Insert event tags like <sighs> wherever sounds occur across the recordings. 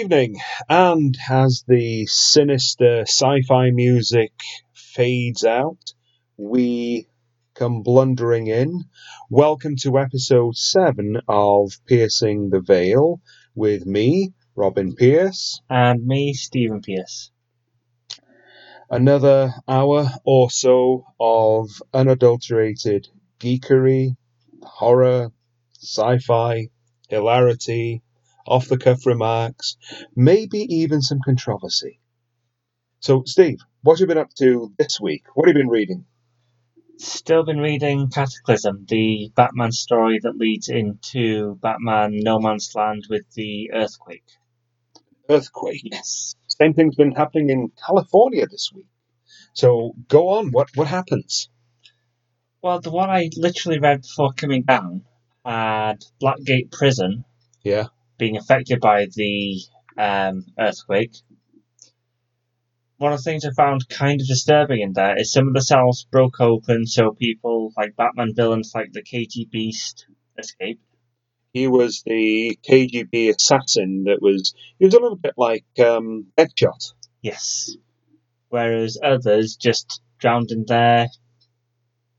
Evening, and as the sinister sci fi music fades out, we come blundering in. Welcome to episode 7 of Piercing the Veil with me, Robin Pierce. And me, Stephen Pierce. Another hour or so of unadulterated geekery, horror, sci fi, hilarity, off the cuff remarks, maybe even some controversy. So, Steve, what have you been up to this week? What have you been reading? Still been reading Cataclysm, the Batman story that leads into Batman No Man's Land with the earthquake. Earthquake. Yes. Same thing's been happening in California this week. So go on. What what happens? Well, the one I literally read before coming down had Blackgate Prison Yeah. Being affected by the um, earthquake. One of the things I found kind of disturbing in there is some of the cells broke open, so people like Batman villains like the KGBeast escaped. He was the KGB assassin that was. He was a little bit like um, Deadshot. Yes. Whereas others just drowned in their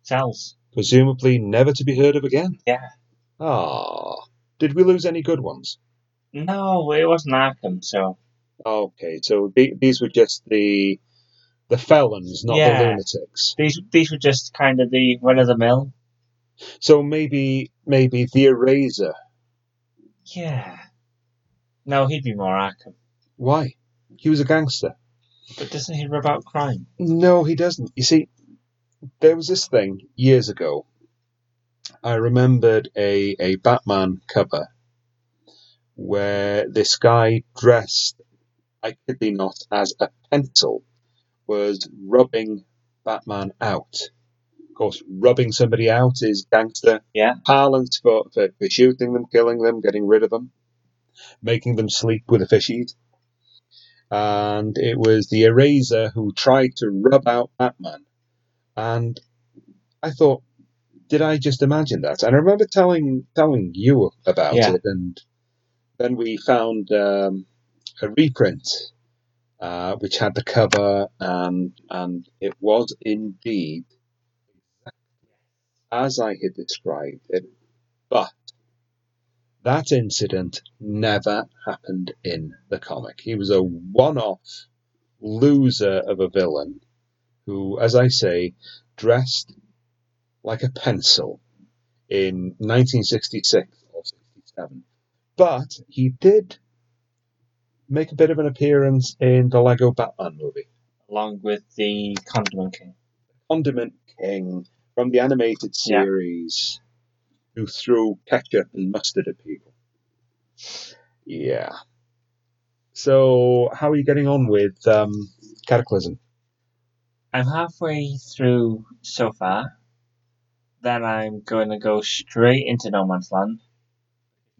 cells. Presumably never to be heard of again. Yeah. Ah. Did we lose any good ones? No, it wasn't Arkham, so Okay, so the- these were just the the felons, not the lunatics. these these were just kind of the run of the mill. So maybe maybe the Eraser. Yeah. No, he'd be more Arkham. Why? He was a gangster. But doesn't he rub out crime? No, he doesn't. You see, there was this thing years ago. I remembered a, a Batman cover where this guy dressed, I kid thee not, as a pencil was rubbing Batman out. Of course, rubbing somebody out is gangster Yeah. parlance for, for, for shooting them, killing them, getting rid of them, making them sleep with a fish eat. And it was the Eraser who tried to rub out Batman. And I thought, did I just imagine that? And I remember telling telling you about Yeah. it, and then we found um, a reprint uh, which had the cover, and and it was indeed as I had described it, but that incident never happened in the comic. He was a one off loser of a villain who, as I say, dressed like a pencil in 1966 or 67. But he did make a bit of an appearance in the Lego Batman movie. Along with the Condiment King. Condiment King from the animated Yeah. series who threw ketchup and mustard at people. Yeah. So, how are you getting on with um, Cataclysm? I'm halfway through so far. Then I'm going to go straight into No Man's Land.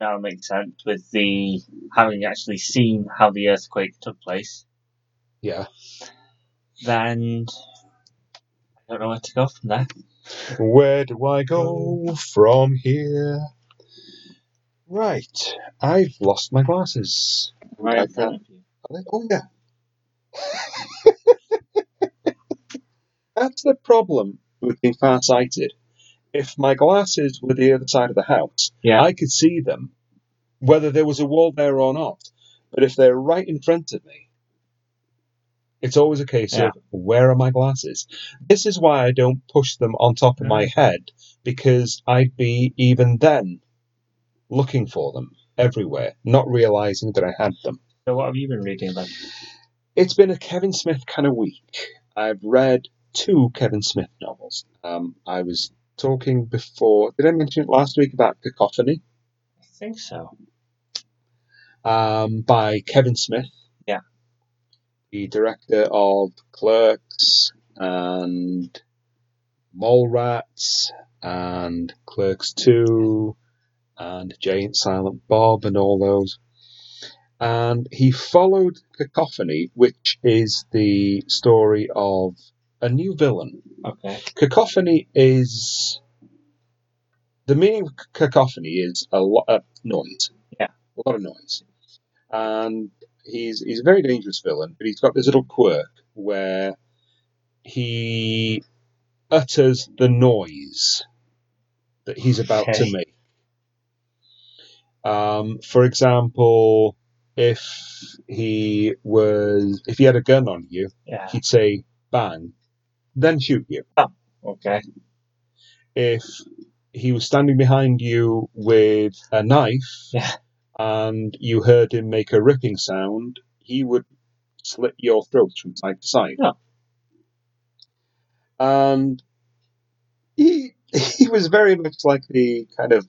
That'll make sense with the having actually seen how the earthquake took place. Yeah. Then I don't know where to go from there. Where do I go from here? Right. I've lost my glasses. Right in front of you. Are they- Oh, yeah. <laughs> That's the problem with being farsighted. If my glasses were the other side of the house, Yeah. I could see them, whether there was a wall there or not. But if they're right in front of me, it's always a case Yeah. of where are my glasses? This is why I don't push them on top of my head, because I'd be even then looking for them everywhere, not realizing that I had them. So what have you been reading then? It's been a Kevin Smith kind of week. I've read two Kevin Smith novels. Um, I was talking before, did I mention it last week about Cacophony I think so. um, by Kevin Smith? Yeah. The director of Clerks and Mallrats and Clerks 2 and Jay and Silent Bob and all those. And he followed Cacophony, which is the story of a new villain. Okay. Cacophony is the meaning of cacophony is a lot of noise. Yeah. a lot of noise. and he's he's a very dangerous villain, but he's got this little quirk where he utters the noise that he's about Okay. to make. Um, for example, if he was if he had a gun on you, Yeah. he'd say bang, then shoot you. Ah, okay. If he was standing behind you with a knife Yeah. and you heard him make a ripping sound, he would slit your throat from side to side. Oh. And he he was very much like the kind of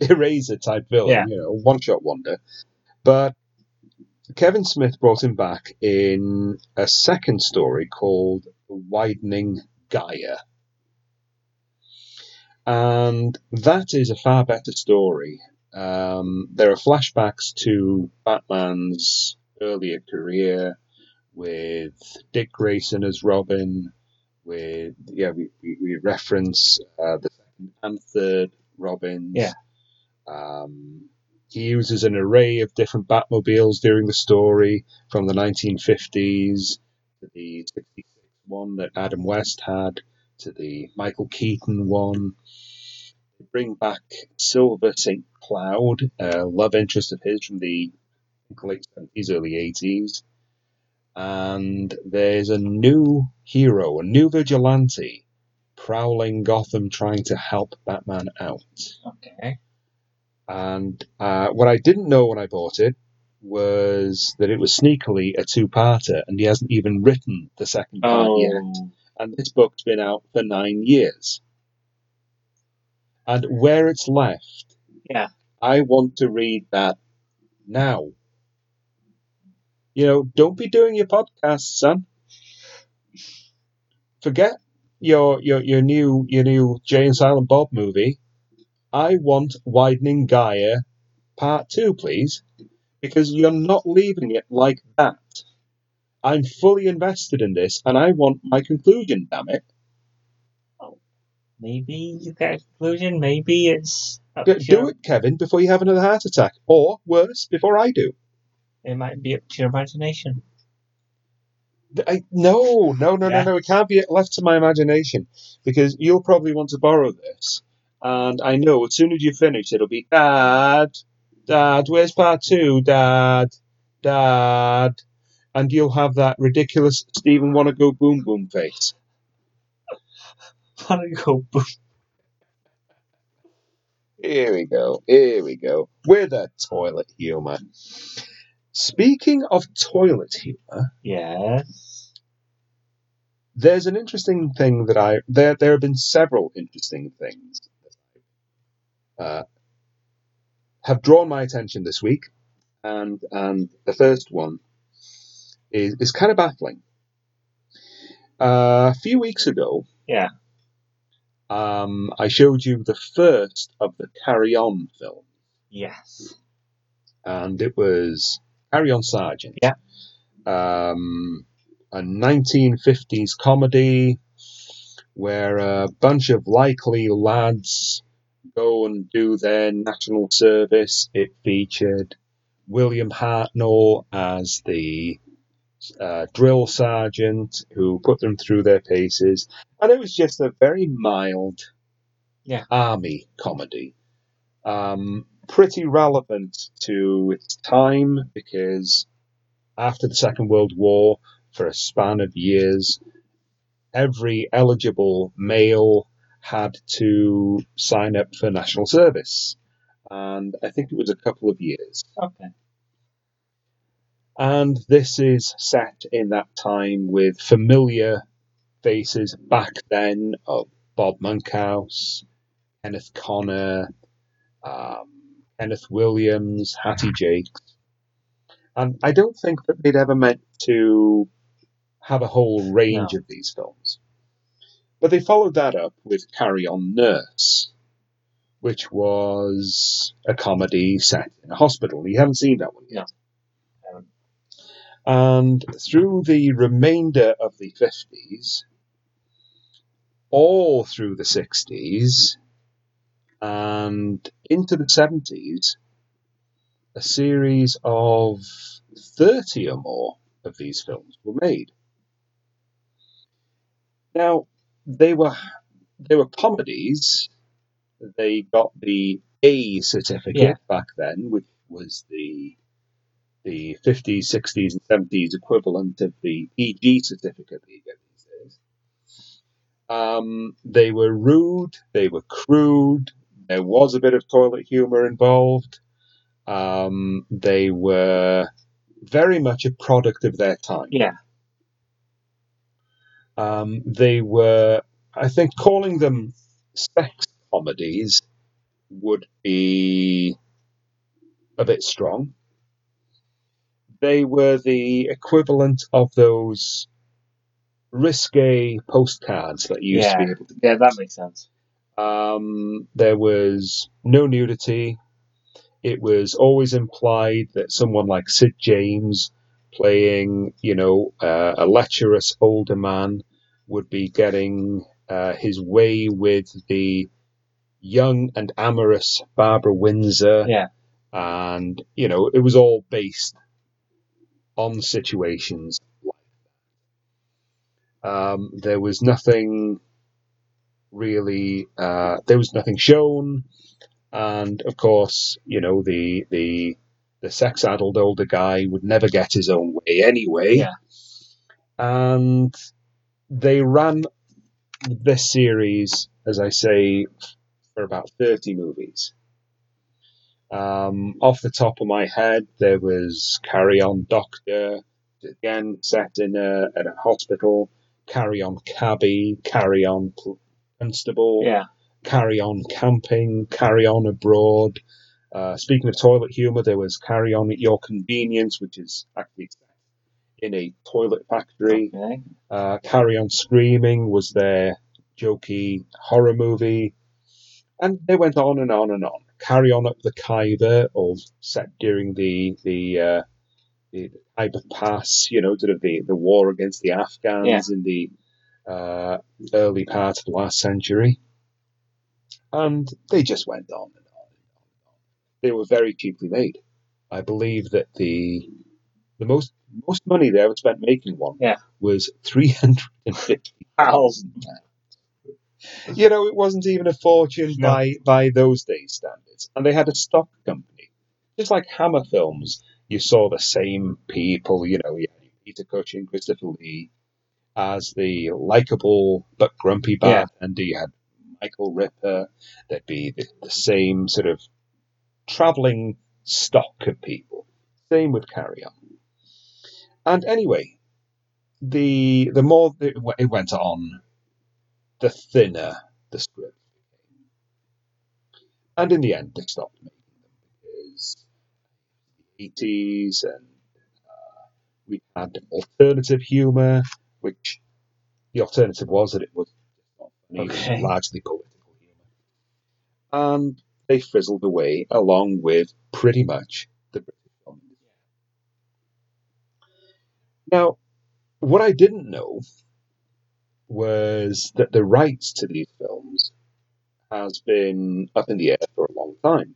eraser type villain, Yeah. you know, one shot wonder. But Kevin Smith brought him back in a second story called Widening Gyre. And that is a far better story. Um, there are flashbacks to Batman's earlier career with Dick Grayson as Robin, with, yeah, we, we, we reference uh, the second and third Robins. Yeah. Um, he uses an array of different Batmobiles during the story, from the 1950s to the 66 one that Adam West had to the Michael Keaton one. They bring back Silver St. Cloud, a love interest of his from the late 70s, early 80s. And there's a new hero, a new vigilante, prowling Gotham trying to help Batman out. Okay. And uh, what I didn't know when I bought it was that it was sneakily a two-parter, and he hasn't even written the second part Oh. yet. And this book's been out for nine years. And where it's left, Yeah. I want to read that now. You know, don't be doing your podcast, son. Forget your your your new your new Jay and Silent Bob movie. I want Widening Gyre Part Two, please, because you're not leaving it like that. I'm fully invested in this, and I want my conclusion. Damn it! Oh, maybe you get a conclusion. Maybe it's. up Do, to do your- it, Kevin, before you have another heart attack, or worse, before I do. It might be up to your imagination. I, no, no, no, Yeah. no, no. It can't be left to my imagination because you'll probably want to borrow this, and I know as soon as you finish, it'll be Dad, Dad, where's part two, Dad, Dad, and you'll have that ridiculous Stephen wanna go boom boom face. Wanna go boom? Here we go. Here we go. With a toilet humour. Speaking of toilet humour, Yes. there's an interesting thing that I there there have been several interesting things uh, have drawn my attention this week, and and the first one is is kind of baffling. Uh, a few weeks ago, Yeah. um, I showed you the first of the Carry On film, Yes. and it was Carry On Sergeant. Yeah. Um, a 1950s comedy where a bunch of likely lads go and do their national service. It featured William Hartnell as the uh, drill sergeant who put them through their paces, and it was just a very mild Yeah. army comedy. Um, pretty relevant to its time because after the Second World War, for a span of years, every eligible male had to sign up for national service. And I think it was a couple of years. Okay. And this is set in that time with familiar faces back then of Bob Monkhouse, Kenneth Connor, um, Kenneth Williams, Hattie Jacques. And I don't think that they'd ever meant to have a whole range No. of these films. But they followed that up with Carry On Nurse, which was a comedy set in a hospital. You haven't seen that one yet. haven't. Um, and through the remainder of the 50s, all through the 60s, and into the 70s, a series of 30 or more of these films were made. Now, they were they were comedies. They got the A certificate Yeah. back then, which was the the 50s, 60s, and 70s equivalent of the PG certificate that you get these days. Um, they were rude, they were crude, there was a bit of toilet humour involved. Um, they were very much a product of their time. Yeah. Um, they were, I think, calling them sex comedies would be a bit strong. They were the equivalent of those risque postcards that you used to be Yeah. able to Yeah, that makes sense. Um, there was no nudity. It was always implied that someone like Sid James, playing, you know, uh, a lecherous older man, would be getting uh, his way with the young and amorous Barbara Windsor. Yeah. And, you know, it was all based on situations. Um, there was nothing really uh, there was nothing shown and of course you know the the the sex addled older guy would never get his own way anyway Yeah. and they ran this series as i say for about 30 movies um, off the top of my head there was carry on doctor again set in a, at a hospital carry on cabby carry on constable Yeah. carry on camping, carry on abroad. Uh, speaking of toilet humour, there was carry on at your convenience, which is actually in a toilet factory. Okay. Uh, carry on screaming was their jokey horror movie, and they went on and on and on. Carry on up the Khyber, or set during the the uh, the Khyber Pass, you know, sort of the, the war against the Afghans in the uh, early part of the last century. And they just went on and on and on. and on. They were very cheaply made. I believe that the the most most money they ever spent making one Yeah. was three hundred and fifty thousand pounds. You know, it wasn't even a fortune No. by by those days standards. And they had a stock company. Just like Hammer Films, you saw the same people, you know, Peter Cushing, Christopher Lee, as the likable but grumpy Yeah. bartender. You had Michael Ripper. There'd be the, the same sort of travelling stock of people. Same with Carry On. And anyway, the the more it, w- it went on, the thinner the script became. And in the end, they stopped making them because the 80s and uh, we had alternative humour, which the alternative was that it was it was Okay. largely political humour. And they frizzled away along with pretty much the British film industry. Now, what I didn't know was that the rights to these films has been up in the air for a long time.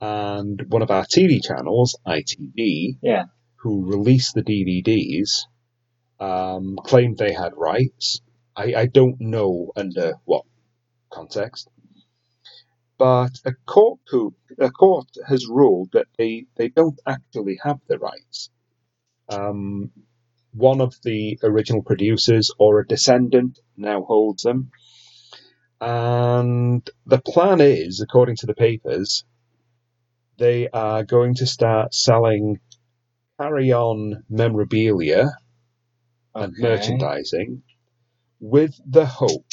And one of our TV channels, ITV, Yeah. who released the DVDs, um, claimed they had rights. I, I don't know under what context. But a court, who, a court has ruled that they, they don't actually have the rights. Um, one of the original producers or a descendant now holds them. And the plan is, according to the papers, they are going to start selling carry on memorabilia and merchandising with the hope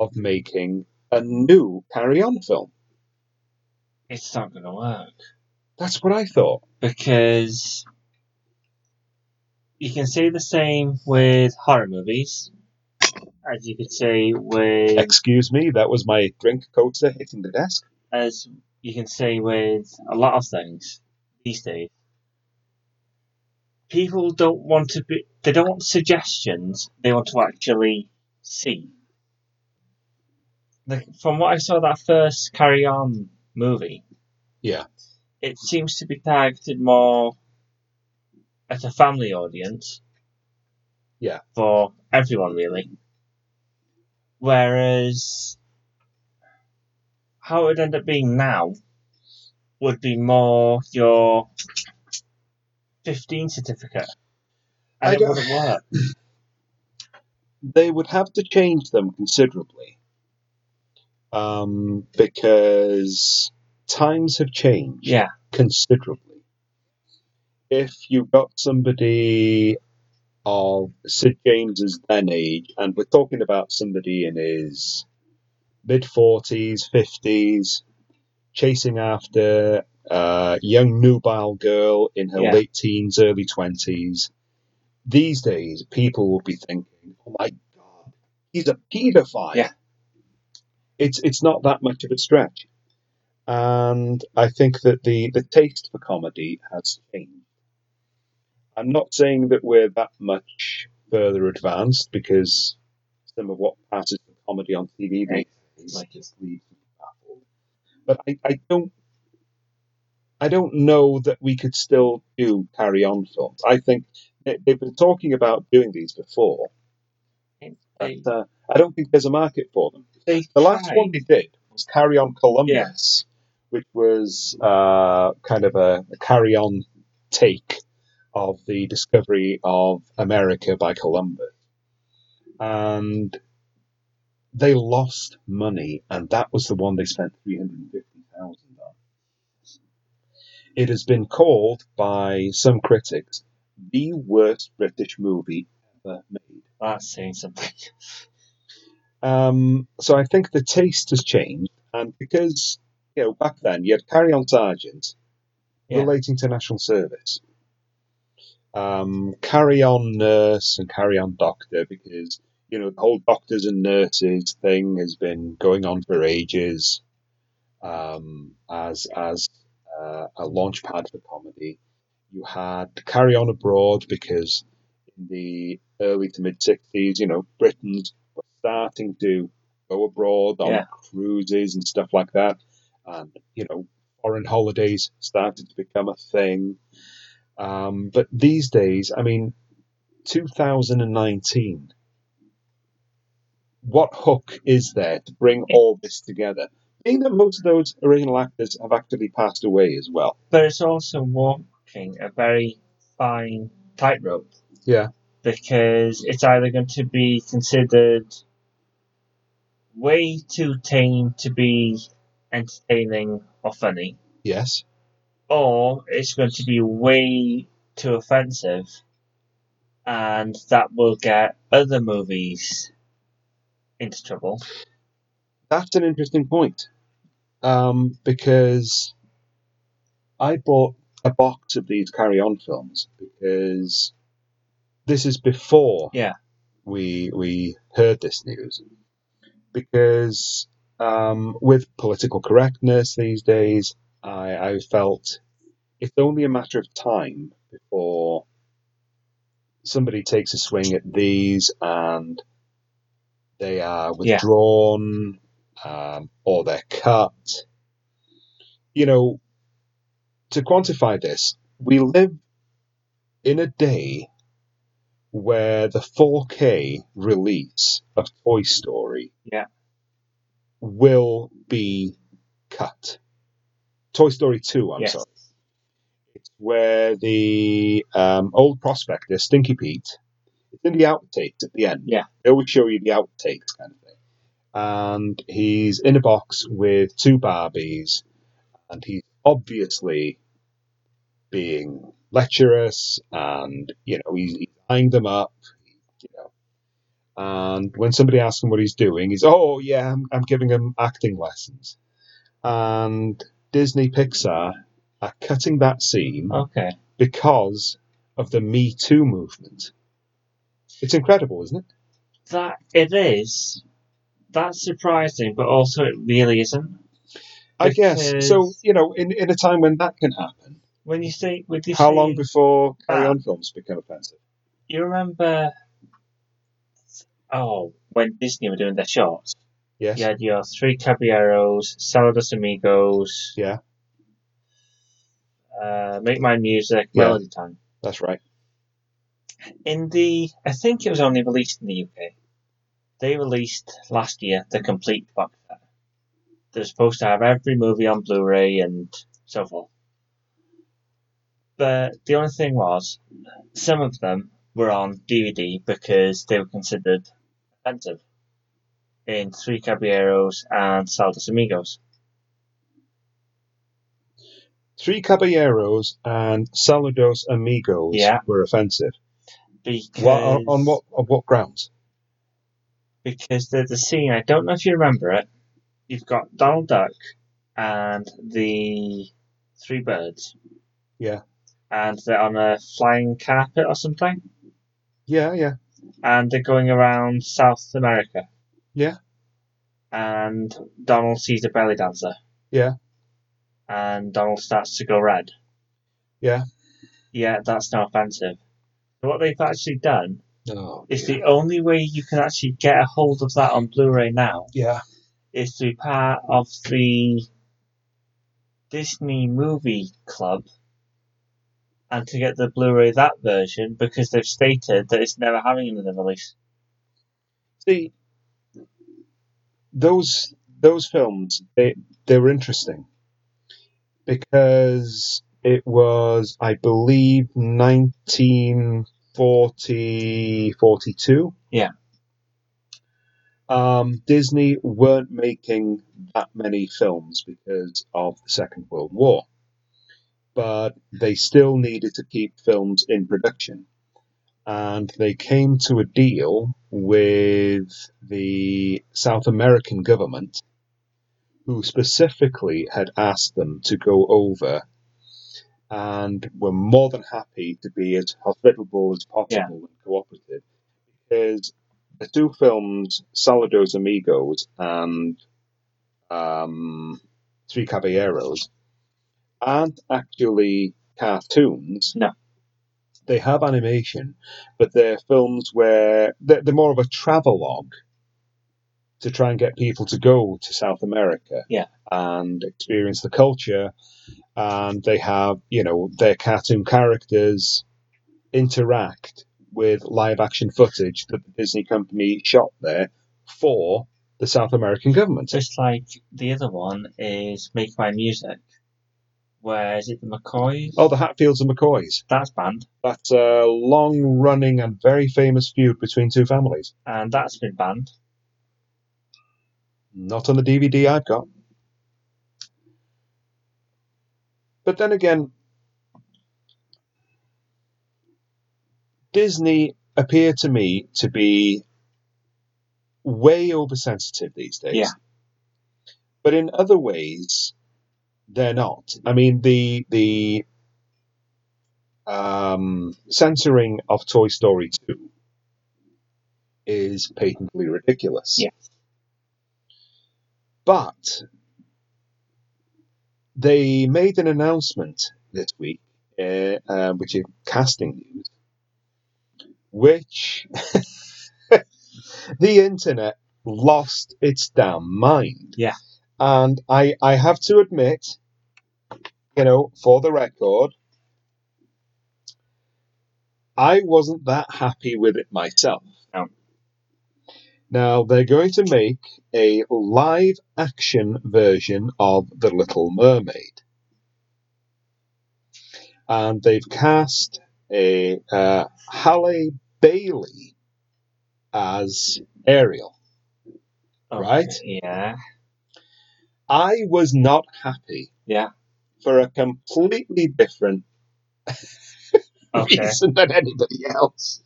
of making a new carry on film. It's not going to work That's what I thought. because you can say the same with horror movies, as you could say with Excuse me, that was my drink coaster hitting the desk. as you can say with a lot of things these days. People don't want to be, they don't want suggestions, they want to actually see. The, from what I saw that first Carry On movie, Yeah. it seems to be targeted more at a family audience. Yeah. For everyone, really. Whereas how it would end up being now would be more your 15 certificate. And I it don't- wouldn't work. <laughs> they would have to change them considerably um, because times have changed Yeah. considerably. If you've got somebody of Sid James's then age, and we're talking about somebody in his mid 40s, 50s, chasing after a young nubile girl in her Yeah. late teens, early 20s, these days people will be thinking, oh my god, he's a paedophile. Yeah. It's, it's not that much of a stretch. And I think that the, the taste for comedy has changed. I'm not saying that we're that much further advanced because some of what passes for comedy on TV Like- just baffled. But I, I don't I don't know that we could still do carry on films. I think they- they've been talking about doing these before, but uh, I don't think there's a market for them. they The last tried. one they did was Carry On Columbus, which was uh, kind of a, a carry on take of the discovery of America by Columbus. And they lost money, and that was the one they spent 350000 on. It has been called by some critics the worst British movie ever made. That's saying something. Um, so I think the taste has changed, and because you know back then you had Carry On Sergeant Yeah. relating to national service, um, Carry On Nurse and Carry On Doctor because you know the whole doctors and nurses thing has been going on for ages um, as as uh, a launch pad for comedy. You had Carry On Abroad because in the early to mid 60s, you know, Britons were starting to go abroad on Yeah. cruises and stuff like that. And, you know, foreign holidays started to become a thing. Um, but these days, I mean, 2019, what hook is there to bring all this together? Being that most of those original actors have actually passed away as well. But it's also walking a very fine tightrope Yeah. because it's either going to be considered way too tame to be entertaining or funny, Yes. Or it's going to be way too offensive, and that will get other movies into trouble. That's an interesting point. Um, because I bought a box of these Carry On films because this is before Yeah. we we heard this news. Because um, with political correctness these days, I, I felt it's only a matter of time before somebody takes a swing at these and they are Yeah. withdrawn um, or they're cut. You know, to quantify this, we live in a day where the 4K release of Toy Story Yeah. will be cut. Toy Story 2, I'm Yes. sorry. It's where the um, old prospector, Stinky Pete, it's in the outtakes at the end. Yeah. They always show you the outtakes kind of thing. And he's in a box with two Barbies, and he's obviously being lecherous, and you know he's, he's eyeing them up, you know. And when somebody asks him what he's doing, he's oh yeah, I'm, I'm giving him acting lessons. And Disney Pixar are cutting that scene Okay. because of the Me Too movement. It's incredible, isn't it? That it is. That's surprising, but also it really isn't. I guess. Because- So, you know, in, in a time when that can happen, When you say, with you how long before carry on films become offensive? You remember? Oh, when Disney were doing their shorts, Yes. you had your Three Caballeros, Saludos Amigos, Yeah. uh, Make Mine Music, Yeah. Melody Time. That's right. In the, I think it was only released in the UK. They released last year the complete box set. They're supposed to have every movie on Blu-ray and so forth. But the only thing was, some of them were on DVD because they were considered offensive. In Three Caballeros and Saldos Amigos. Three Caballeros and Saludos Amigos Yeah. were offensive. Because, What, on, on what on what grounds? because there's a scene, I don't know if you remember it. You've got Donald Duck and the three birds. Yeah. And they're on a flying carpet or something. Yeah, yeah. And they're going around South America. Yeah. And Donald sees a belly dancer. Yeah. And Donald starts to go red. Yeah. Yeah, that's not offensive. What they've actually done Oh, is the only way you can actually get a hold of that on Blu-ray now yeah. is to be part of the Disney Movie Club and to get the Blu-ray that version because they've stated that it's never having another release. See, those those films they they were interesting because it was, I believe, 1940, 42. Yeah. Um, Disney weren't making that many films because of the Second World War, but they still needed to keep films in production and they came to a deal with the South American government, who specifically had asked them to go over and were more than happy to be as hospitable as possible and cooperative. Because the two films, Saludos Amigos and um, Three Caballeros, aren't actually cartoons. No. They have animation, but they're films where they're, they're more of a travelogue to try and get people to go to South America Yeah. and experience the culture. And they have, you know, their cartoon characters interact with live action footage that the Disney company shot there for the South American government. Just like the other one is Make Mine Music, where is it the McCoys? Oh, the Hatfields and McCoys. That's banned, That's a long running and very famous feud between two families. and that's been banned. Not on the DVD I've got. But then again, Disney appear to me to be way oversensitive these days. Yeah. But in other ways, they're not. I mean, the the um, censoring of Toy Story 2 is patently ridiculous. Yeah. But they made an announcement this week, uh, uh, which is casting news, which <laughs> the internet lost its damn mind. Yeah. And I, I have to admit, you know, for the record, I wasn't that happy with it myself. No. Now, they're going to make a live action version of The Little Mermaid. And they've cast a uh, Halle Bailey as Ariel. Right. Yeah. I was not happy Yeah. For a completely different <laughs> Okay. reason than anybody else.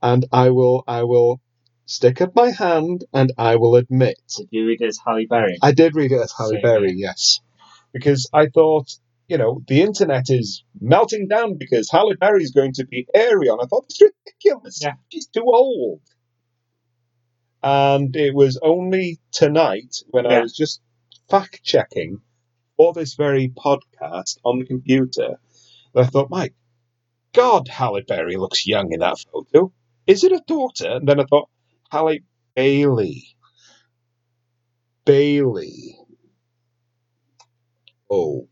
And I will, I will stick up my hand and I will admit Did you read it as Halle Berry? I did read it as Halle Same Berry, yes, because I thought, you know, the internet is melting down because Halle Berry is going to be Ariel. I thought it's ridiculous. Yeah. She's too old. And it was only tonight when I was just fact checking for this very podcast on the computer that I thought, my God, Halle Berry looks young in that photo. Is it a daughter? And then I thought, Halle Bailey. Bailey. Oh.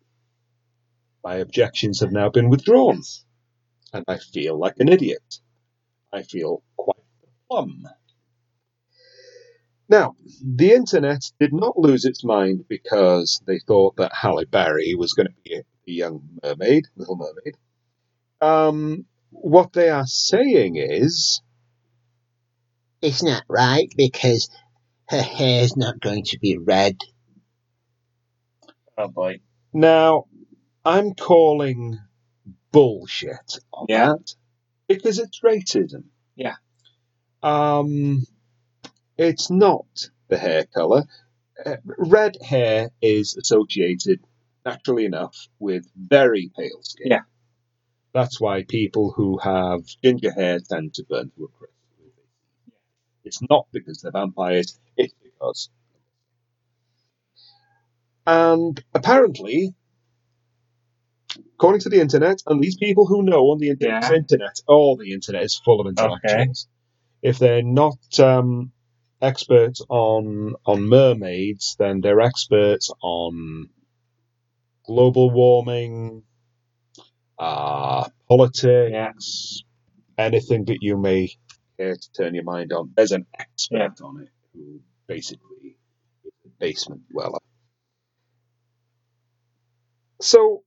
My objections have now been withdrawn, and I feel like an idiot. I feel quite plum. Now, the internet did not lose its mind because they thought that Halle Berry was going to be the young mermaid, Little Mermaid. Um, what they are saying is It's not right because her hair's not going to be red. Oh boy. now I'm calling bullshit on Yeah. that because it's racism. Yeah. Um, it's not the hair color. Uh, red hair is associated, naturally enough, with very pale skin. Yeah. That's why people who have ginger hair tend to burn to a crisp. It's not because they're vampires, it's because. And apparently, according to the internet, and these people who know on the internet, Yeah. internet all the internet is full of intellectuals. If they're not um, experts on on mermaids, then they're experts on global warming, uh, politics, anything that you may care to turn your mind on. There's an expert on it who basically is a basement dweller. So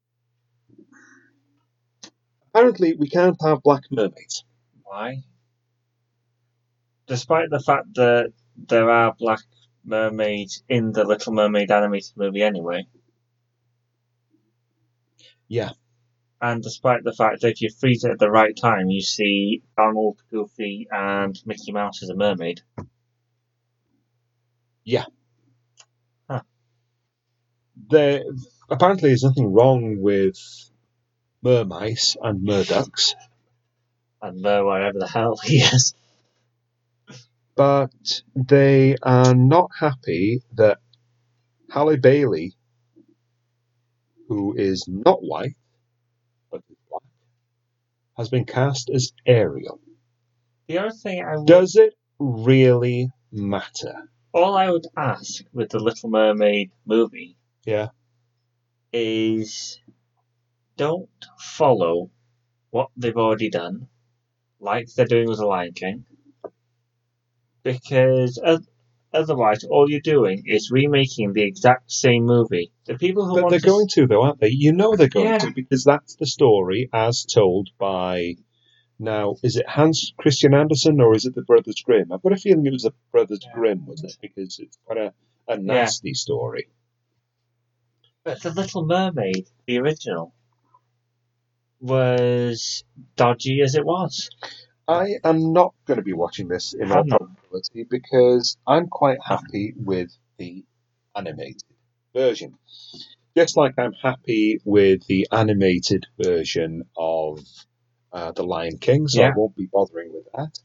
apparently we can't have black mermaids. Why? Despite the fact that there are black mermaids in the Little Mermaid animated movie anyway. Yeah. And despite the fact that if you freeze it at the right time, you see Donald, Goofy, and Mickey Mouse as a mermaid. Yeah. Huh. There apparently there's nothing wrong with mermice and merducks, And Mer, wherever the hell he is. But they are not happy that Halle Bailey, who is not white but is black, has been cast as Ariel. The other thing I would, Does it really matter? all I would ask with the Little Mermaid movie Yeah. is don't follow what they've already done, like they're doing with the Lion King, because otherwise all you're doing is remaking the exact same movie. The people who But want they're to going to, though, aren't they? You know they're going Yeah. to because that's the story as told by. Now, is it Hans Christian Andersen or is it the Brothers Grimm? I've got a feeling it was the Brothers Yeah. Grimm, wasn't it? Because it's quite a, a nasty story. But the Little Mermaid, the original, was dodgy as it was. I am not going to be watching this in all Because I'm quite happy with the animated version. Just like I'm happy with the animated version of uh, The Lion King, so I won't be bothering with that.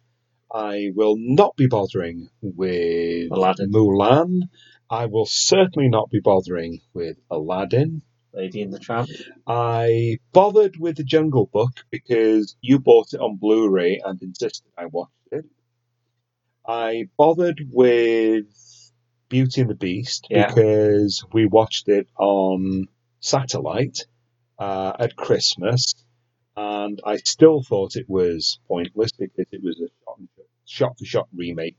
I will not be bothering with Aladdin. Mulan. I will certainly not be bothering with Aladdin. Lady and the Tramp. I bothered with the Jungle Book because you bought it on Blu-ray and insisted I watched it. I bothered with Beauty and the Beast Yeah. because we watched it on satellite uh, at Christmas, and I still thought it was pointless because it was a shot-for-shot remake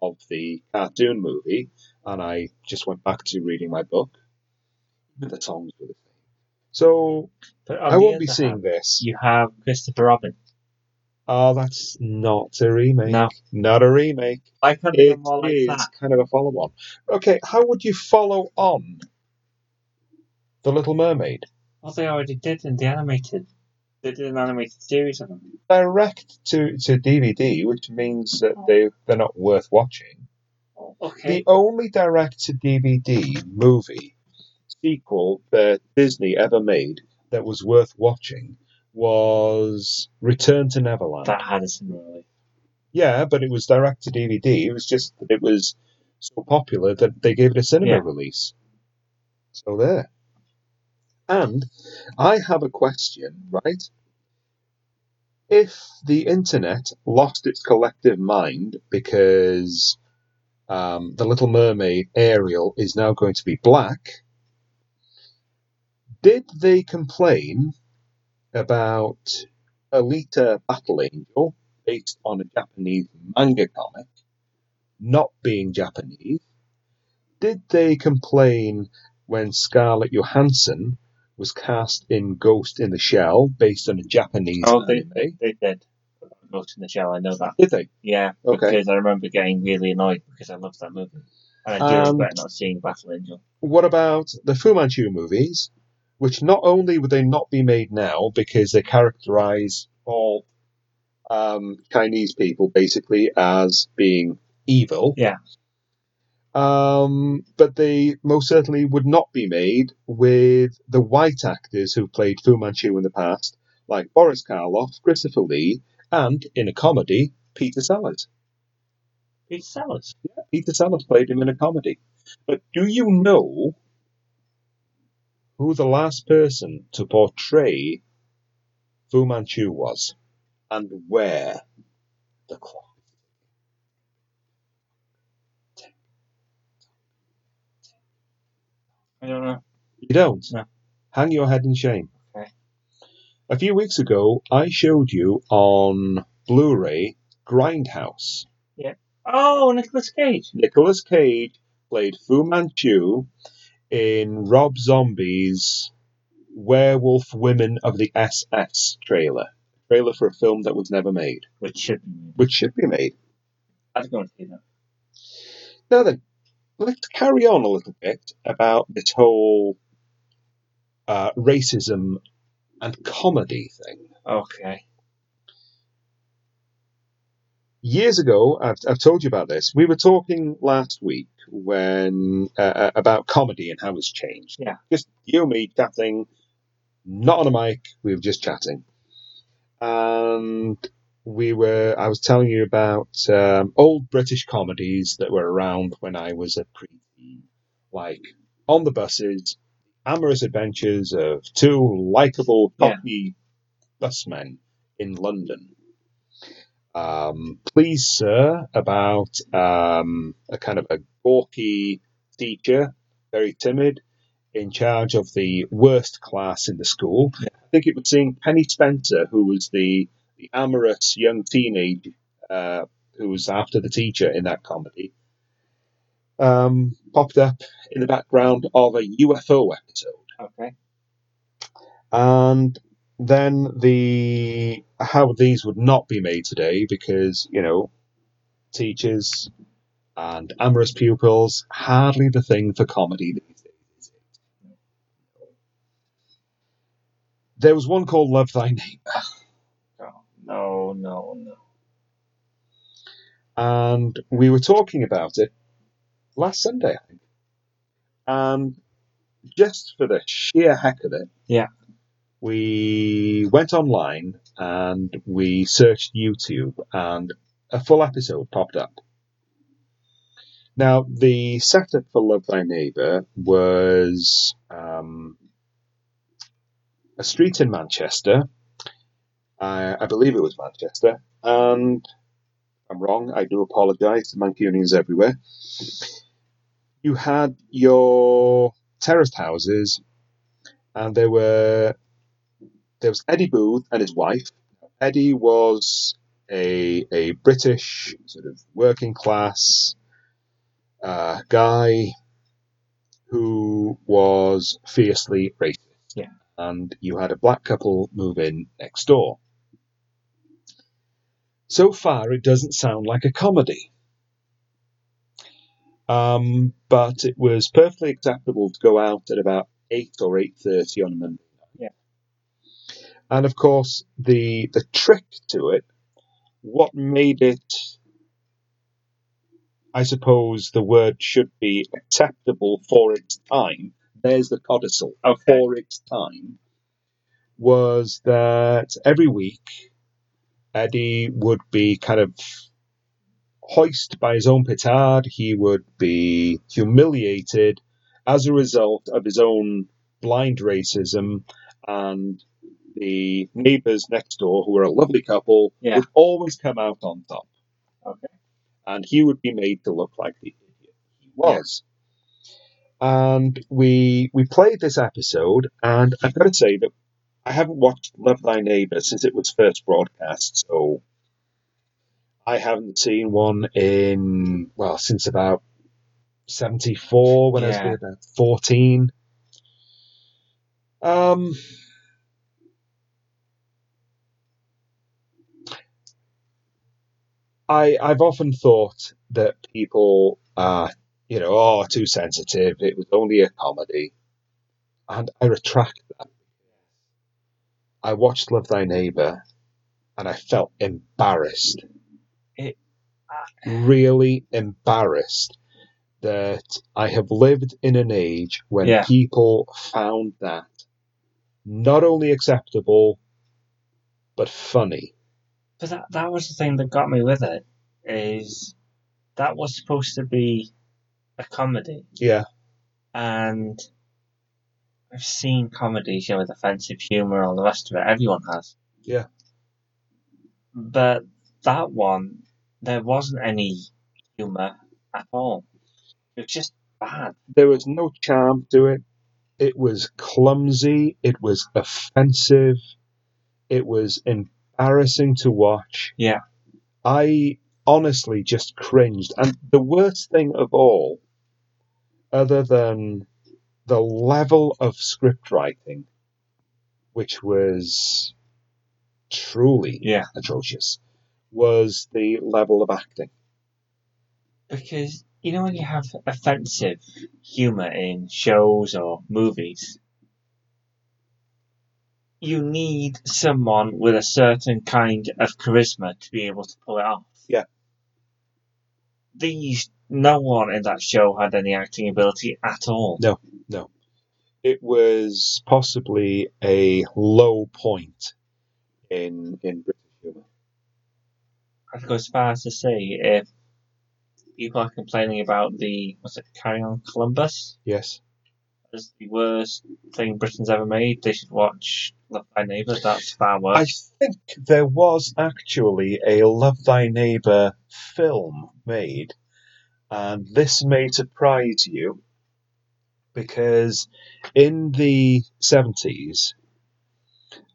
of the cartoon movie, and I just went back to reading my book. The songs were the same. So I won't be seeing hand, this. You have Christopher Robin. Oh, that's not a remake. No. Not a remake. I can't do It more like is that. kind of a follow on. Okay, how would you follow on The Little Mermaid? Well, they already did in the animated. They did an animated series of them. Direct to, to DVD, which means that oh. they, they're not worth watching. Okay. The only direct to DVD movie sequel that Disney ever made that was worth watching was Return to Neverland. That had a similar. Yeah, but it was direct to DVD. It was just that it was so popular that they gave it a cinema Yeah. release. So there. And I have a question, right? If the internet lost its collective mind because um, the Little Mermaid Ariel is now going to be black, Did they complain about Alita Battle Angel, based on a Japanese manga comic, not being Japanese? Did they complain when Scarlett Johansson was cast in Ghost in the Shell, based on a Japanese Oh, they, they did. Ghost in the Shell, I know that. Did they? Yeah, Okay. because I remember getting really annoyed because I loved that movie. And I do Um, regret not seeing Battle Angel. What about the Fu Manchu movies, which not only would they not be made now because they characterize all um, Chinese people basically as being evil. Yeah. Um, but they most certainly would not be made with the white actors who played Fu Manchu in the past, like Boris Karloff, Christopher Lee, and in a comedy, Peter Sellers. Peter Sellers. Yeah, Peter Sellers played him in a comedy. But do you know who the last person to portray Fu Manchu was? And where? The clock. I don't know. You don't? No. Hang your head in shame. Okay. A few weeks ago, I showed you on Blu-ray Grindhouse. Yeah. Oh, Nicolas Cage. Nicolas Cage played Fu Manchu in Rob Zombie's Werewolf Women of the SS trailer. Trailer for a film that was never made, Which should be. which should be made. I'd go and see that. Now then, let's carry on a little bit about this whole uh, racism and comedy thing. Okay. Years ago, I've, I've told you about this. We were talking last week when uh, uh, about comedy and how it's changed. Yeah. Just you and me chatting, not on a mic. We were just chatting, and we were. I was telling you about um, old British comedies that were around when I was a preteen, like on the buses, amorous adventures of two likable Yeah. cockney busmen in London. Um, Please Sir, about um, a kind of a gawky teacher, very timid, in charge of the worst class in the school. I think it was seeing Penny Spencer, who was the, the amorous young teenage uh, who was after the teacher in that comedy, um, popped up in the background of a UFO episode Okay. and then the how these would not be made today because you know teachers and amorous pupils hardly the thing for comedy these days there was one called love thy neighbor Oh, no, no, no. and we were talking about it last sunday i think and just for the sheer heck of it Yeah. We went online and we searched YouTube, and a full episode popped up. Now, the setup for Love Thy Neighbour was um, a street in Manchester. I, I believe it was Manchester, and I'm wrong, I do apologise to Mancunians everywhere. You had your terraced houses, and there were there was Eddie Booth and his wife. Eddie was a a British sort of working class uh, guy who was fiercely racist. Yeah. And you had a black couple move in next door. So far, it doesn't sound like a comedy. Um, but it was perfectly acceptable to go out at about eight or eight thirty on a Monday. And of course, the the trick to it, what made it, I suppose the word should be acceptable for its time. There's the codicil uh, Okay. for its time. Was that every week Eddie would be kind of hoist by his own petard. He would be humiliated as a result of his own blind racism, and the neighbours next door, who were a lovely couple, Yeah. would always come out on top. Okay. And he would be made to look like the idiot he was. and we we played this episode, and I've got to say that I haven't watched Love Thy Neighbour since it was first broadcast, so I haven't seen one in well since about seventy four when I was about fourteen. Um. I I've often thought that people are you know oh too sensitive. It was only a comedy, and I retract that. I watched Love Thy Neighbor, and I felt embarrassed. It- uh, really embarrassed that I have lived in an age when Yeah. people found that not only acceptable but funny. But that that was the thing that got me with it. Is that was supposed to be a comedy, Yeah, and I've seen comedies you know, with offensive humour, and all the rest of it. Everyone has. Yeah. But that one, there wasn't any humour at all. It was just bad. there was no charm to it. It was clumsy. It was offensive. It was embarrassing to watch. Yeah. I honestly just cringed. And the worst thing of all, other than the level of script writing, which was truly Yeah. atrocious, was the level of acting. Because you know when you have offensive humour in shows or movies, you need someone with a certain kind of charisma to be able to pull it off. Yeah. These no one in that show had any acting ability at all. No. No. It was possibly a low point in in British humour. I'd go as far as to say if people are complaining about the what's it, Carry On Columbus Yes. As the worst thing Britain's ever made, they should watch Love Thy Neighbour. That's far worse. I think there was actually a Love Thy Neighbour film made, and this may surprise you because in the 70s,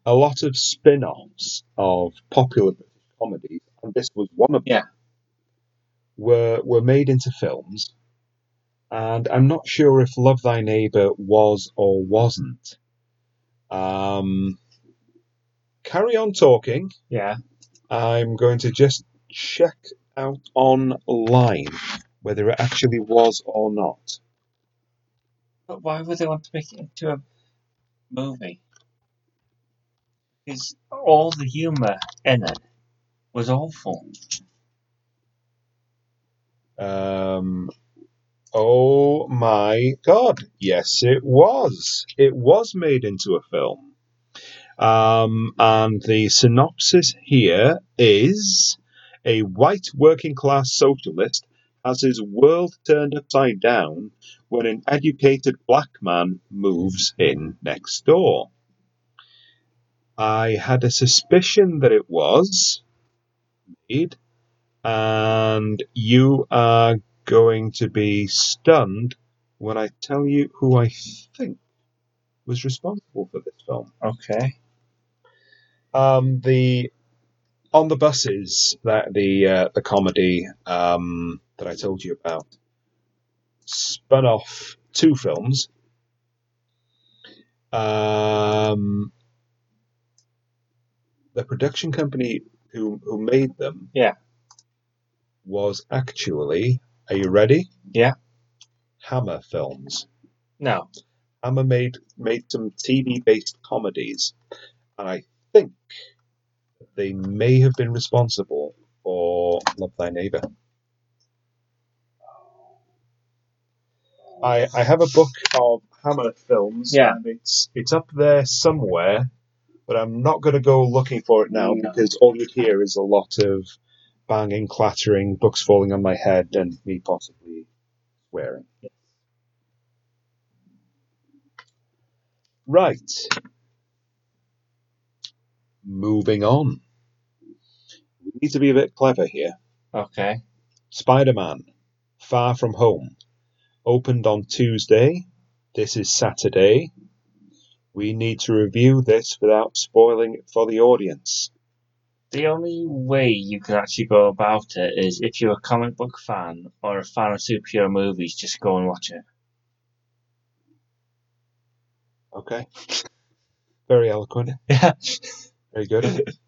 a lot of spin offs of popular British comedies, and this was one of Yeah. them, were, were made into films. And I'm not sure if Love Thy Neighbour was or wasn't. Um, carry on talking. Yeah. I'm going to just check out online whether it actually was or not. But why would they want to make it into a movie? Because all the humour in it was awful. Um, oh my god, yes, it was. It was made into a film. Um, and the synopsis here is a white working class socialist has his world turned upside down when an educated black man moves in next door. I had a suspicion that it was made, and you are going to be stunned when I tell you who I think was responsible for this film. Okay. Um, the on the buses that the uh, the comedy um, that I told you about spun off two films. Um, the production company who who made them, Yeah. was actually. Are you ready? Yeah. Hammer Films. No. Hammer made made some TV based comedies, and I think they may have been responsible for Love Thy Neighbor. I I have a book of Hammer films, Yeah. and it's it's up there somewhere, but I'm not going to go looking for it now No. because all you hear is a lot of banging, clattering, books falling on my head, and me possibly swearing. Right. Moving on. We need to be a bit clever here. Okay. Spider Man, Far From Home. opened on Tuesday. This is Saturday. We need to review this without spoiling it for the audience. The only way you can actually go about it is if you're a comic book fan or a fan of superhero movies, just go and watch it. Okay. Very eloquent. <laughs> Yeah. Very good. Is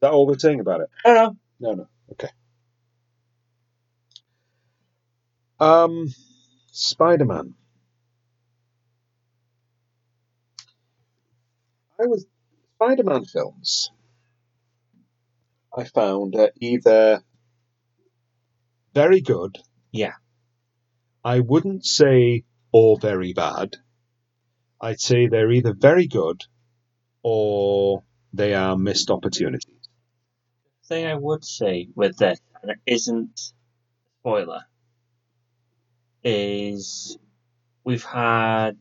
that all we're saying about it? I don't know. No, no. Okay. Um, Spider-Man. I was Spider-Man films. I found are either very good. Yeah. I wouldn't say or very bad. I'd say they're either very good or they are missed opportunities. The thing I would say with this, and it isn't a spoiler, is we've had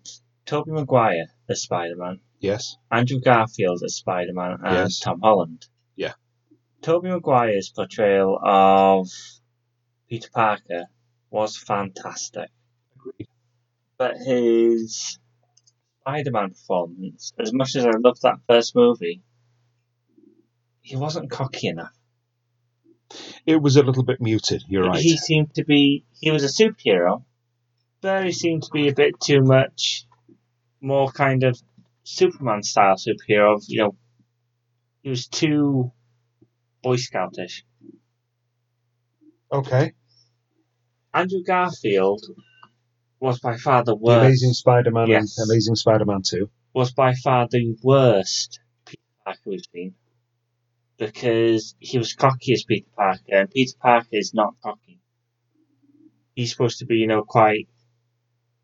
Tobey Maguire as Spider-Man, Yes. Andrew Garfield as Spider-Man, and Yes. Tom Holland. Tobey Maguire's portrayal of Peter Parker was fantastic, Agreed. but his Spider-Man performance, as much as I loved that first movie, he wasn't cocky enough. It was a little bit muted. You're right. He seemed to be. He was a superhero, but he seemed to be a bit too much more kind of Superman style superhero. Of, you know, he was too Boy Scoutish. Okay. Andrew Garfield was by far the The worst. Amazing Spider-Man Yes. and Amazing Spider-Man 2. was by far the worst Peter Parker we've seen because he was cocky as Peter Parker, and Peter Parker is not cocky. He's supposed to be, you know, quite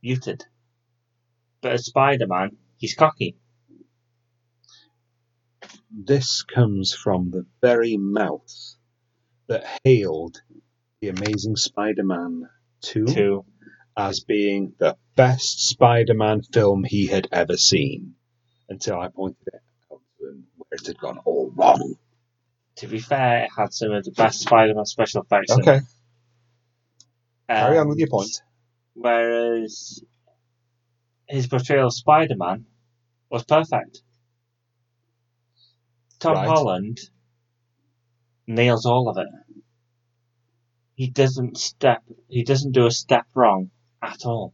muted. But as Spider Man, he's cocky. This comes from the very mouth that hailed The Amazing Spider-Man 2 Too. as being the best Spider-Man film he had ever seen. Until I pointed it out to him where it had gone all wrong. To be fair, it had some of the best Spider Man special effects. in Okay, it. carry on with your point. Whereas his portrayal of Spider Man was perfect. Tom Right. Holland nails all of it. He doesn't step. He doesn't do a step wrong at all.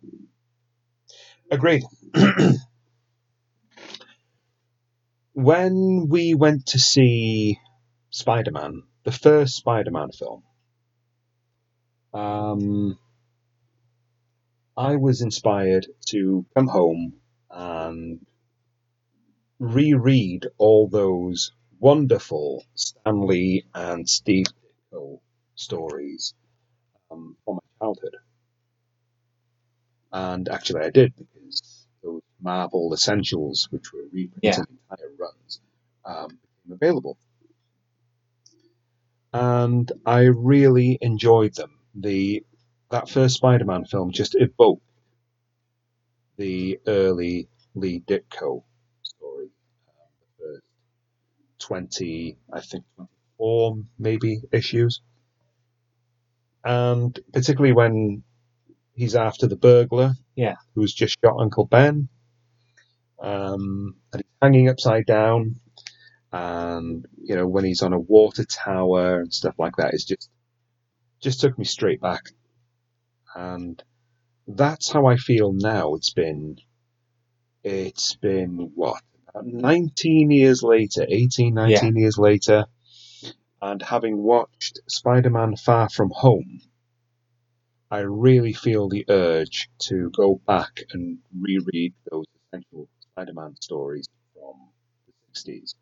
Agreed. <clears throat> when we went to see Spider Man, the first Spider Man film, um, I was inspired to come home and reread all those wonderful Stan Lee and Steve Ditko stories um, from my childhood. And actually, I did because those Marvel Essentials, which were reprinted Yeah. entire runs, um, became available. And I really enjoyed them. The that first Spider-Man film just evoked the early Lee Ditko 20, I think, 24 maybe issues. And particularly when he's after the burglar, yeah, who's just shot Uncle Ben, um, and he's hanging upside down, and you know when he's on a water tower and stuff like that, it's just just took me straight back, and that's how I feel now. It's been it's been what 19 years later, 18, 19 years later, and having watched Spider-Man: Far From Home. I really feel the urge to go back and reread those essential Spider-Man stories from the 60s.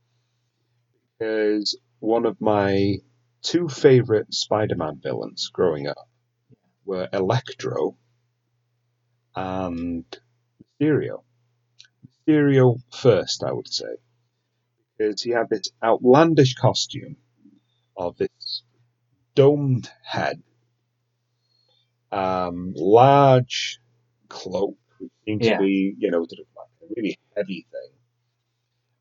Because one of my two favorite Spider-Man villains growing up were Electro and Mysterio. Mysterio first, I would say, because he had this outlandish costume of this domed head um, large cloak, which seemed Yeah. to be, you know, like a really heavy thing.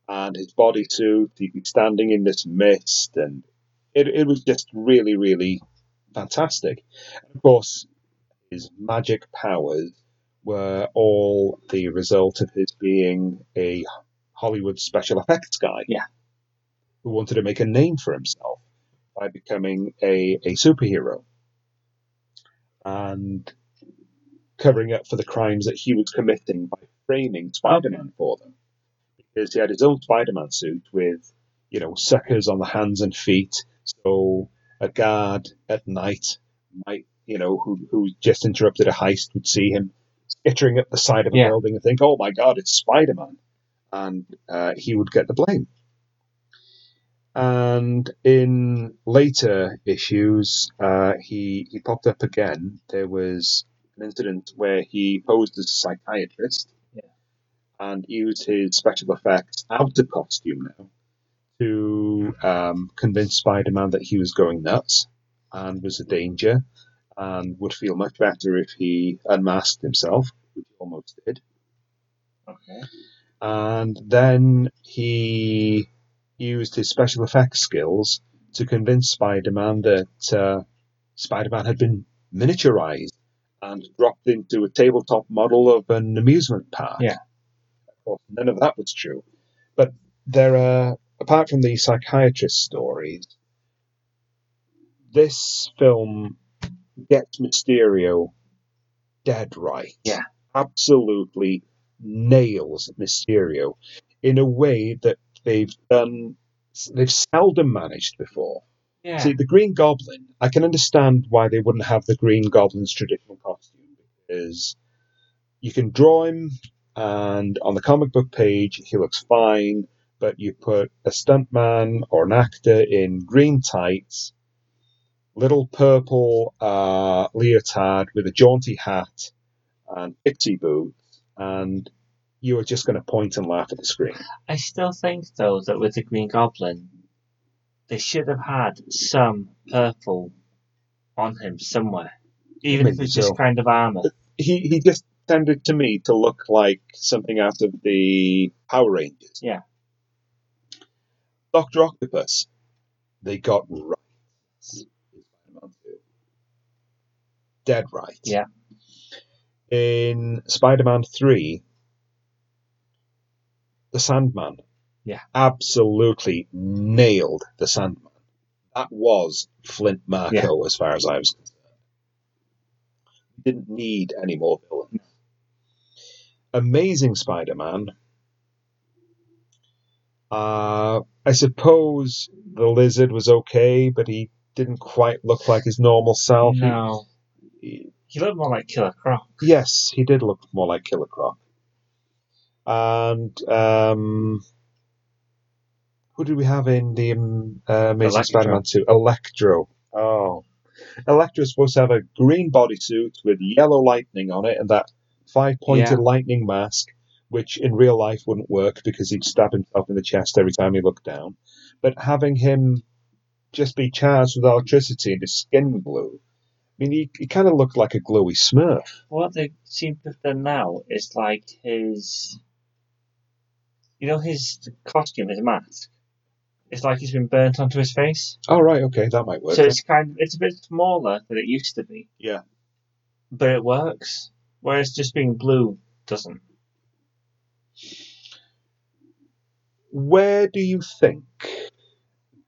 And his bodysuit, he'd be standing in this mist, and it, it was just really, really fantastic. And of course, his magic powers were all the result of his being a Hollywood special effects guy. Yeah. Who wanted to make a name for himself by becoming a, a superhero and covering up for the crimes that he was committing by framing Spider Man for them. Because he had his own Spider Man suit with, you know, suckers on the hands and feet. So a guard at night might, you know, who, who just interrupted a heist would see him skittering up the side of a Yeah. building and think, oh my god, it's Spider Man. And uh, he would get the blame. And in later issues, uh, he he popped up again. There was an incident where he posed as a psychiatrist Yeah. and used his special effects outer costume now to um, convince Spider-Man that he was going nuts and was a danger and would feel much better if he unmasked himself, which he almost did. Okay. And then he used his special effects skills to convince Spider-Man that uh, Spider-Man had been miniaturized and dropped into a tabletop model of an amusement park. Yeah. Of course, none of that was true. But there are, apart from the psychiatrist stories, this film gets Mysterio dead right. Yeah. Absolutely nails Mysterio in a way that they've done, they've seldom managed before. Yeah. See, the Green Goblin, I can understand why they wouldn't have the Green Goblin's traditional costume because you can draw him, and on the comic book page, he looks fine, but you put a stuntman or an actor in green tights, little purple uh, leotard with a jaunty hat, and pixie boots, and you are just going to point and laugh at the screen. I still think though that with the Green Goblin, they should have had some purple on him somewhere, even if it's so. just kind of armor. he he just tended to me to look like something out of the Power Rangers. Yeah. Doctor Octopus, they got right. Spider-Man 2. Dead right. Yeah. In Spider-Man Three, the Sandman. Yeah. Absolutely nailed the Sandman. That was Flint Marko as far as I was concerned. Didn't need any more villains. Amazing Spider-Man. Uh, I suppose the lizard was okay, but he didn't quite look like his normal self. No, he- he looked more like Killer Croc. yes, he did look more like Killer Croc. And um, who did we have in the um, uh, Amazing Electro. Spider-Man 2? Electro. Oh. Electro's supposed to have a green bodysuit with yellow lightning on it and that five-pointed Yeah. lightning mask, which in real life wouldn't work because he'd stab himself in the chest every time he looked down. But having him just be charged with electricity and his skin blue, mean, he, he kind of looked like a glowy smurf. What they seem to have done now is like his, you know, his costume, his mask. It's like he's been burnt onto his face. Oh, right, okay, that might work. So it's kind of, it's a bit smaller than it used to be. Yeah. But it works. Whereas just being blue doesn't. Where do you think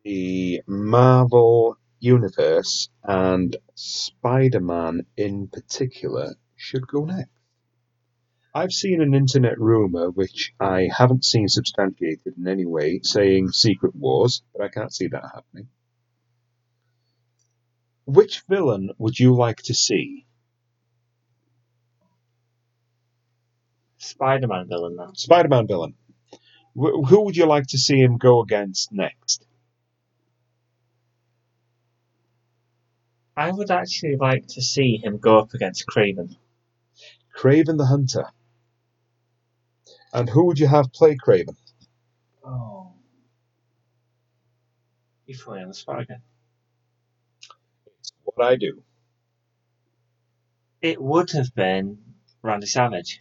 the Marvel Universe and Spider Man in particular should go next? I've seen an internet rumour which I haven't seen substantiated in any way saying Secret Wars, but I can't see that happening. Which villain would you like to see? Spider Man villain now. Spider Man villain. Wh- who would you like to see him go against next? I would actually like to see him go up against Kraven. Kraven the Hunter. And who would you have play Kraven? Oh. You me on the spot again. It's what I do. It would have been Randy Savage.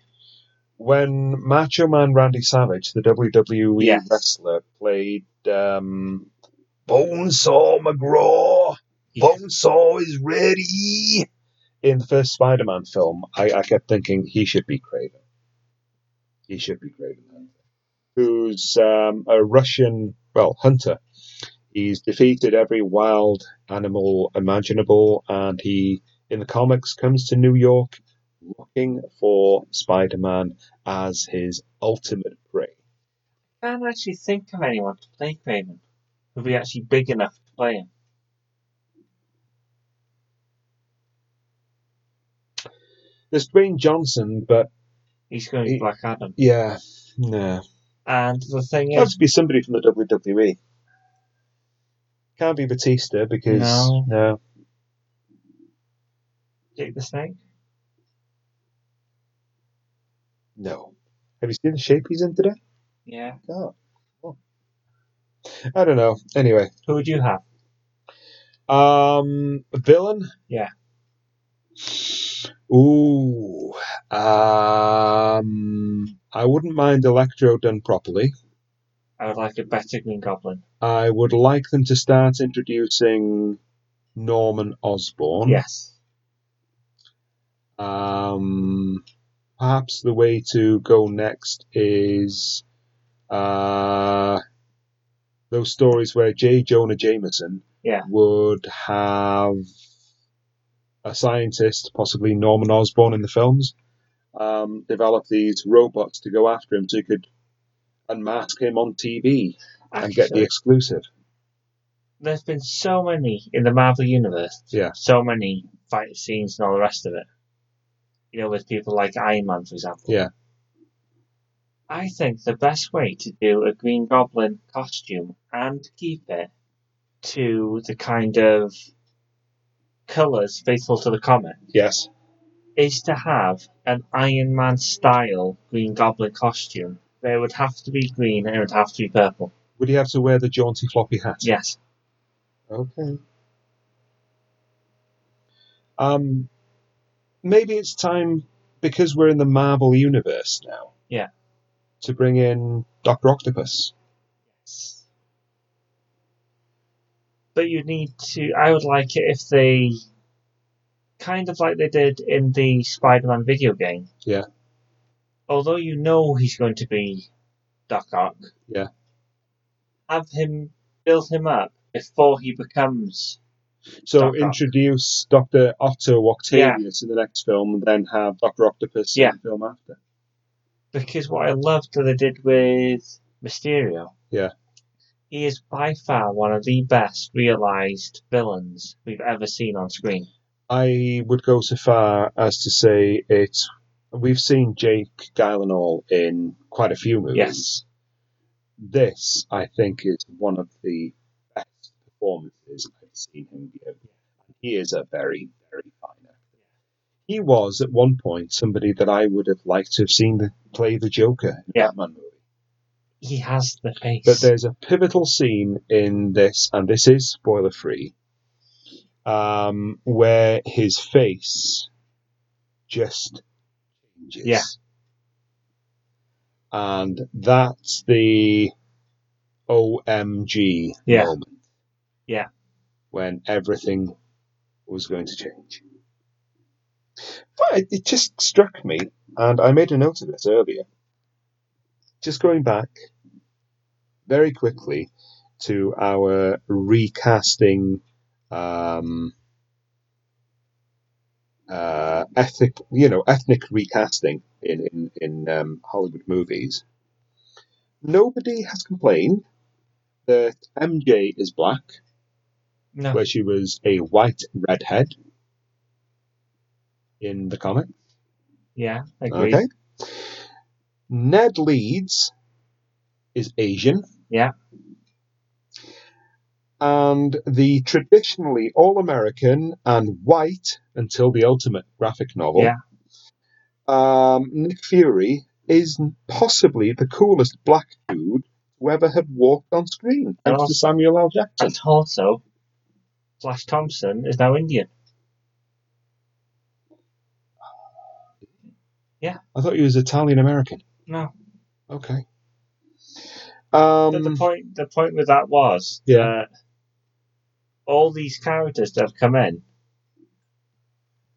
When Macho Man Randy Savage, the WWE Yes. wrestler, played um, Bonesaw McGraw, Yeah. Bonesaw is ready. in the first Spider-Man film, I, I kept thinking he should be Kraven. He should be Kraven Hunter, who's um, a Russian, well, hunter. He's defeated every wild animal imaginable, and he, in the comics, comes to New York looking for Spider-Man as his ultimate prey. I can't actually think of anyone to play Kraven who'd be actually big enough to play him. There's Dwayne Johnson, but He's going to be He- Black Adam. yeah, no. And the thing It has is, to be somebody from the WWE. Can't be Batista because No. no. Jake the Snake. No. Have you seen the shape he's in today? Yeah. Oh. Oh. I don't know. Anyway, Who would you have? um, villain. Yeah. Ooh. Um, I wouldn't mind Electro done properly. I would like a better Green Goblin. I would like them to start introducing Norman Osborn. Yes. Um, perhaps the way to go next is uh, those stories where J. Jonah Jameson Yeah. would have a scientist, possibly Norman Osborn in the films, um, develop these robots to go after him so he could unmask him on TV and get the exclusive. there's been so many in the Marvel universe. Yeah. So many fight scenes and all the rest of it. You know, with people like Iron Man, for example. Yeah. I think the best way to do a Green Goblin costume and keep it to the kind of colours faithful to the comic Yes. is to have an Iron Man style Green Goblin costume. There would have to be green and it would have to be purple. Would he have to wear the jaunty floppy hat? Yes. Okay. Um, maybe it's time because we're in the Marvel universe now. Yeah. To bring in Doctor Octopus. But you need to. I would like it if they. Kind of like they did in the Spider Man video game. Yeah. Although you know he's going to be Doc Ock. Yeah. Have him. Build him up before he becomes. So Doc Ock. introduce Doctor Otto Octavius in the next film, and then have Doctor Octopus Yeah. in the film after. Because what I loved that they did with Mysterio. Yeah. He is by far one of the best realised villains we've ever seen on screen. I would go so far as to say it's. We've seen Jake Gyllenhaal in quite a few movies. Yes. This, I think, is one of the best performances I've seen him give. He is a very, very fine actor. He was at one point somebody that I would have liked to have seen the, play the Joker in Yeah. Batman movie. He has the face. But there's a pivotal scene in this, and this is spoiler free, um, where his face just changes. Yeah. And that's the OMG Yeah. moment. Yeah. When everything was going to change. But it, it just struck me, and I made a note of this earlier. Just going back very quickly to our recasting um, uh, ethnic, you know, ethnic recasting in in, in um, Hollywood movies. Nobody has complained that MJ is black, no. where she was a white redhead in the comic. Yeah, agreed. Okay. Ned Leeds is Asian. Yeah. And the traditionally all American and white until the ultimate graphic novel. Yeah. Um, Nick Fury is possibly the coolest black dude who ever had walked on screen, thanks also- to Samuel L. Jackson. And also, Flash Thompson is now Indian. <sighs> Yeah. I thought he was Italian American. No. Okay. But the Um, point the point with that was Yeah. that all these characters that have come in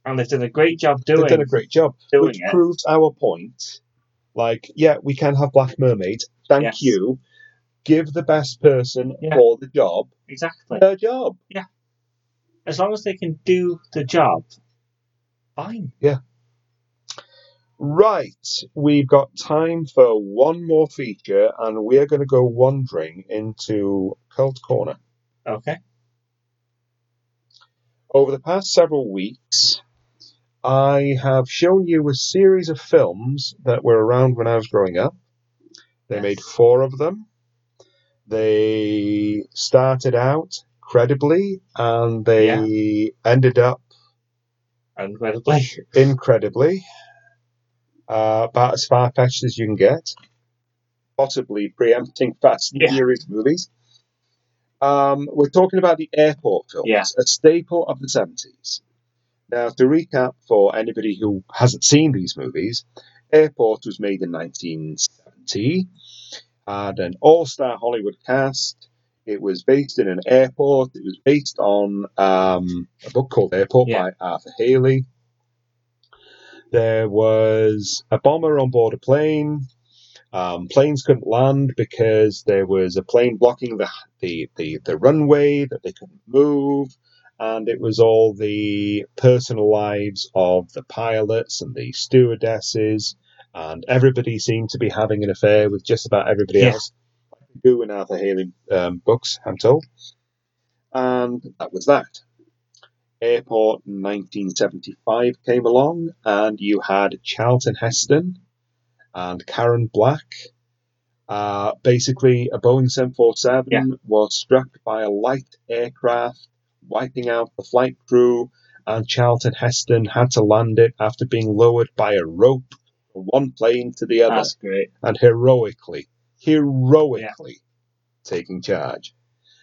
and they've done a great job doing. They've done a great job, which it. proves our point. Like, yeah, we can have Black Mermaids. Thank Yes. you. Give the best person Yeah. for the job exactly. their job. Yeah. As long as they can do the job, fine. Right, we've got time for one more feature, and we're going to go wandering into Cult Corner. Okay. Over the past several weeks, I have shown you a series of films that were around when I was growing up. They Yes. made four of them. They started out credibly, and they ended up Incredibly. <laughs> incredibly. Uh, about as far fetched as you can get. Possibly preempting Fast and Yeah. Furious movies. Um, we're talking about the airport films, Yeah. a staple of the 70s. Now, to recap for anybody who hasn't seen these movies, Airport was made in 1970, had an all star Hollywood cast. It was based in an airport. It was based on um, a book called Airport Yeah. by Arthur Hailey. There was a bomber on board a plane. Um, planes couldn't land because there was a plane blocking the, the, the, the runway that they couldn't move. And it was all the personal lives of the pilots and the stewardesses. And everybody seemed to be having an affair with just about everybody Yeah. else. Who in Arthur Hailey um, books, I'm told. And that was that. Airport in 1975 came along, and you had Charlton Heston and Karen Black. Uh, basically, a Boeing 747 Yeah. was struck by a light aircraft, wiping out the flight crew, and Charlton Heston had to land it after being lowered by a rope from one plane to the other That's great. and heroically, heroically taking charge.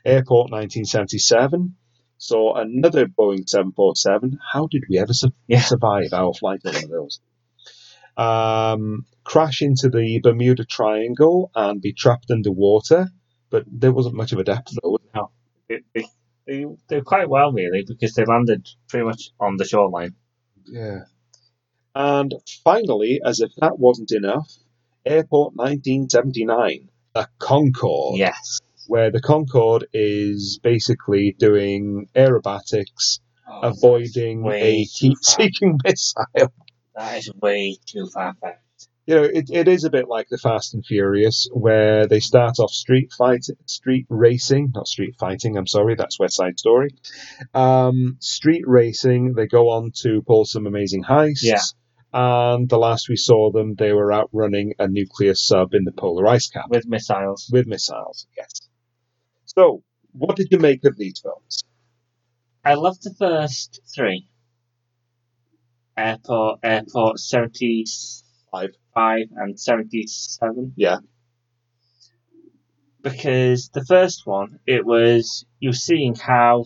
Airport 1977 saw another Boeing 747. How did we ever su- Yeah. survive our flight on one of those? Um, crash into the Bermuda Triangle and be trapped underwater, but there wasn't much of a depth though. They, they, they, they're quite well, really, because they landed pretty much on the shoreline. Yeah. And finally, as if that wasn't enough, Airport 1979, the Concorde. Yes. Where the Concorde is basically doing aerobatics, avoiding a heat-seeking <laughs> missile. That is way too far fetched. You know, it, it is a bit like the Fast and Furious, where they start off street fight, street racing, not street fighting. I'm sorry, that's West Side Story. Um, street racing. They go on to pull some amazing heists. Yeah. And the last we saw them, they were outrunning a nuclear sub in the polar ice cap. With missiles. with missiles. Yes. So, what did you make of these films? I loved the first three. Airport, Airport 75 Five. and 77. Yeah. Because the first one, it was, you're seeing how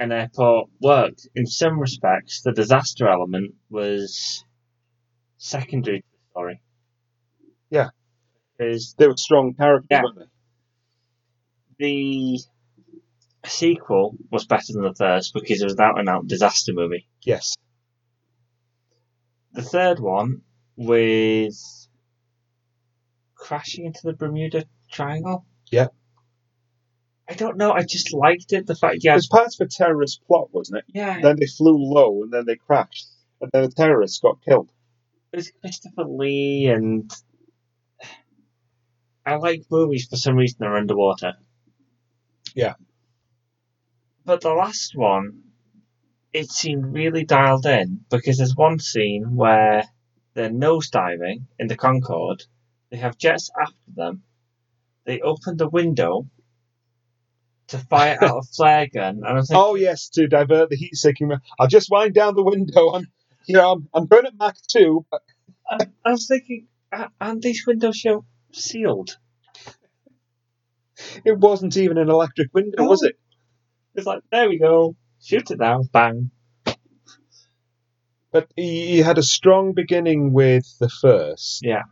an airport worked. In some respects, the disaster element was secondary to the story. Yeah. Because They were strong characters, Yeah. weren't they? The sequel was better than the first because it was an out and out disaster movie. Yes. The third one with crashing into the Bermuda Triangle. Yeah. I don't know. I just liked it. The fact, yeah, It was part of a terrorist plot, wasn't it? yeah. Then they flew low and then they crashed. And then the terrorists got killed. It was Christopher Lee, and I like movies for some reason they're underwater. Yeah. But the last one, it seemed really dialed in because there's one scene where they're nosediving in the Concorde. They have jets after them. They open the window to fire out a <laughs> flare gun, and I'm thinking, Oh, yes, to divert the heat seeking. I'll just wind down the window. I'm, you know, I'm, I'm going at Mach 2. But I, I was thinking, "A- aren't these windows show sealed? It wasn't even an electric window, was it? It's like, there we go. Shoot it now. Bang. But he, he had a strong beginning with the first. Yeah.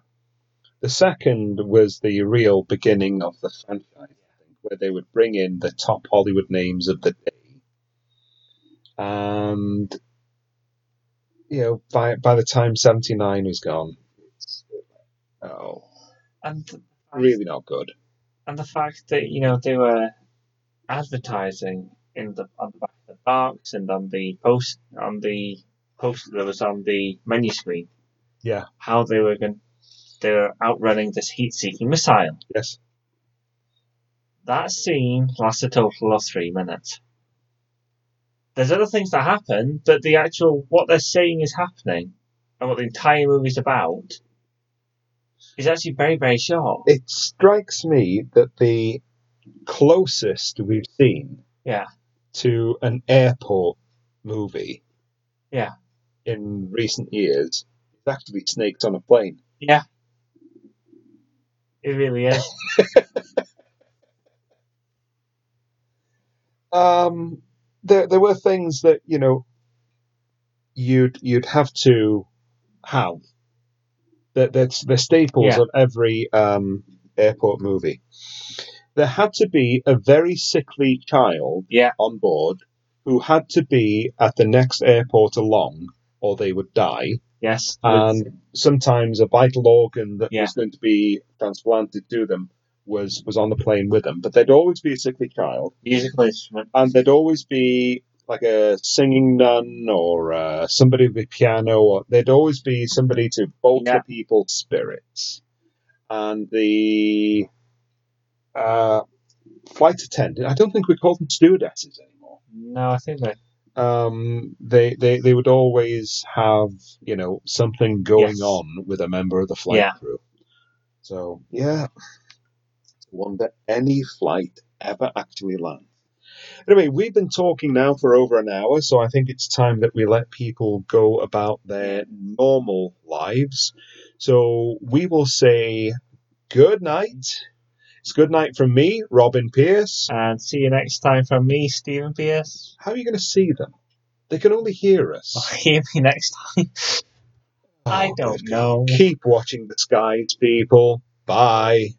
The second was the real beginning of the franchise, I think, where they would bring in the top Hollywood names of the day. And you know, by by the time seventy nine was gone, it's oh, And really not good. And the fact that you know they were advertising in the on the back of the box and on the post on the poster that was on the menu screen. Yeah. How they were going, they were outrunning this heat-seeking missile. Yes. That scene lasts a total of three minutes. There's other things that happen, but the actual what they're saying is happening, and what the entire movie's about, is actually very very short. It strikes me that the closest we've seen Yeah. to an airport movie Yeah. in recent years is actually Snakes on a Plane. Yeah. It really is. <laughs> Um, there there were things that you know you'd you'd have to have that that's the staples Yeah. of every um, airport movie. There had to be a very sickly child Yeah. on board who had to be at the next airport along, or they would die. Yes. And sometimes a vital organ that Yeah. was going to be transplanted to them was was on the plane with them. But there'd always be a sickly child musical instrument. and there'd always be like a singing nun or uh, somebody with a piano, or there'd always be somebody to bolster Yeah. people's spirits. And the uh, flight attendant, I don't think we call them stewardesses anymore. No, I think that Um, they, they they would always have you know something going Yes. on with a member of the flight Yeah. crew. So yeah, wonder any flight ever actually lands. Anyway, we've been talking now for over an hour, so I think it's time that we let people go about their normal lives. So we will say good night. It's good night from me, Robin Pierce. and see you next time from me, Stephen Pierce. How are you going to see them? They can only hear us. <laughs> Hear me next time. Oh, I Oh, don't good know. Keep watching the skies, people. Bye.